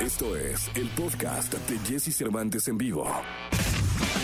Esto es el podcast de Jesse Cervantes en vivo.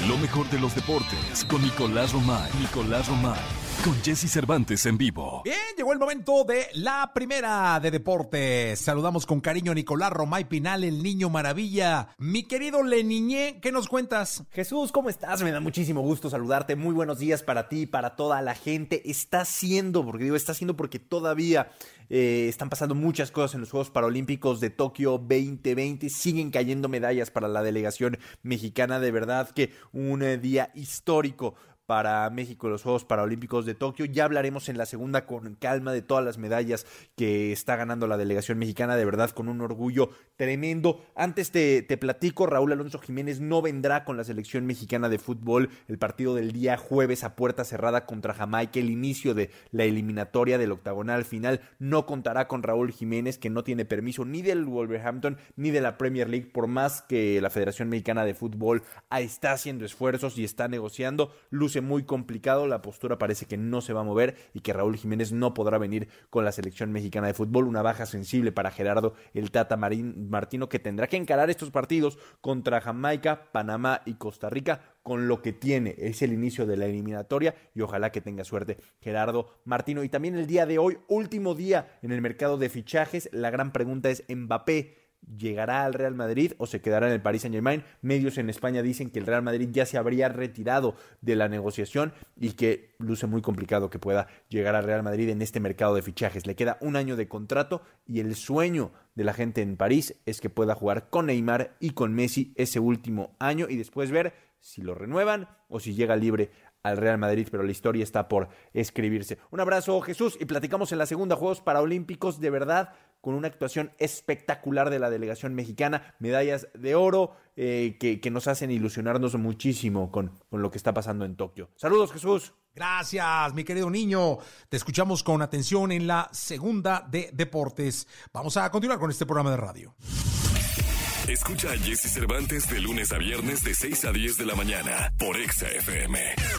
Lo mejor de los deportes con Nicolás Romay. Nicolás Romay. Con Jesse Cervantes en vivo. Bien, llegó el momento de la primera de deportes. Saludamos con cariño a Nicolás Romay Pinal, el niño maravilla. Mi querido Leniñé, ¿qué nos cuentas? Jesús, ¿cómo estás? Me da muchísimo gusto saludarte. Muy buenos días para ti y para toda la gente. Está haciendo, porque digo, está haciendo porque todavía eh, están pasando muchas cosas en los Juegos Paralímpicos de Tokio 2020. Siguen cayendo medallas para la delegación mexicana. De verdad que un eh, día histórico para México los Juegos Paralímpicos de Tokio. Ya hablaremos en la segunda con calma de todas las medallas que está ganando la delegación mexicana, de verdad con un orgullo tremendo. Antes te, te platico, Raúl Alonso Jiménez no vendrá con la selección mexicana de fútbol el partido del día jueves a puerta cerrada contra Jamaica, el inicio de la eliminatoria del octagonal final. No contará con Raúl Jiménez, que no tiene permiso ni del Wolverhampton ni de la Premier League, por más que la Federación Mexicana de Fútbol está haciendo esfuerzos y está negociando. Luce muy complicado, la postura parece que no se va a mover y que Raúl Jiménez no podrá venir con la selección mexicana de fútbol, una baja sensible para Gerardo el Tata Marín, Martino que tendrá que encarar estos partidos contra Jamaica, Panamá y Costa Rica con lo que tiene. Es el inicio de la eliminatoria y ojalá que tenga suerte Gerardo Martino. Y también el día de hoy, último día en el mercado de fichajes, la gran pregunta es Mbappé llegará al Real Madrid o se quedará en el Paris Saint Germain. Medios en España dicen que el Real Madrid ya se habría retirado de la negociación y que luce muy complicado que pueda llegar al Real Madrid en este mercado de fichajes. Le queda un año de contrato y el sueño de la gente en París es que pueda jugar con Neymar y con Messi ese último año y después ver si lo renuevan o si llega libre al Real Madrid, pero la historia está por escribirse. Un abrazo Jesús y platicamos en la segunda Juegos Paralímpicos, de verdad con una actuación espectacular de la delegación mexicana, medallas de oro eh, que, nos hacen ilusionarnos muchísimo con, con lo que está pasando en Tokio. Saludos Jesús. Gracias, mi querido niño. Te escuchamos con atención en la segunda de Deportes. Vamos a continuar con este programa de radio. Escucha a Jesse Cervantes de lunes a viernes de 6 a 10 de la mañana por Exa FM.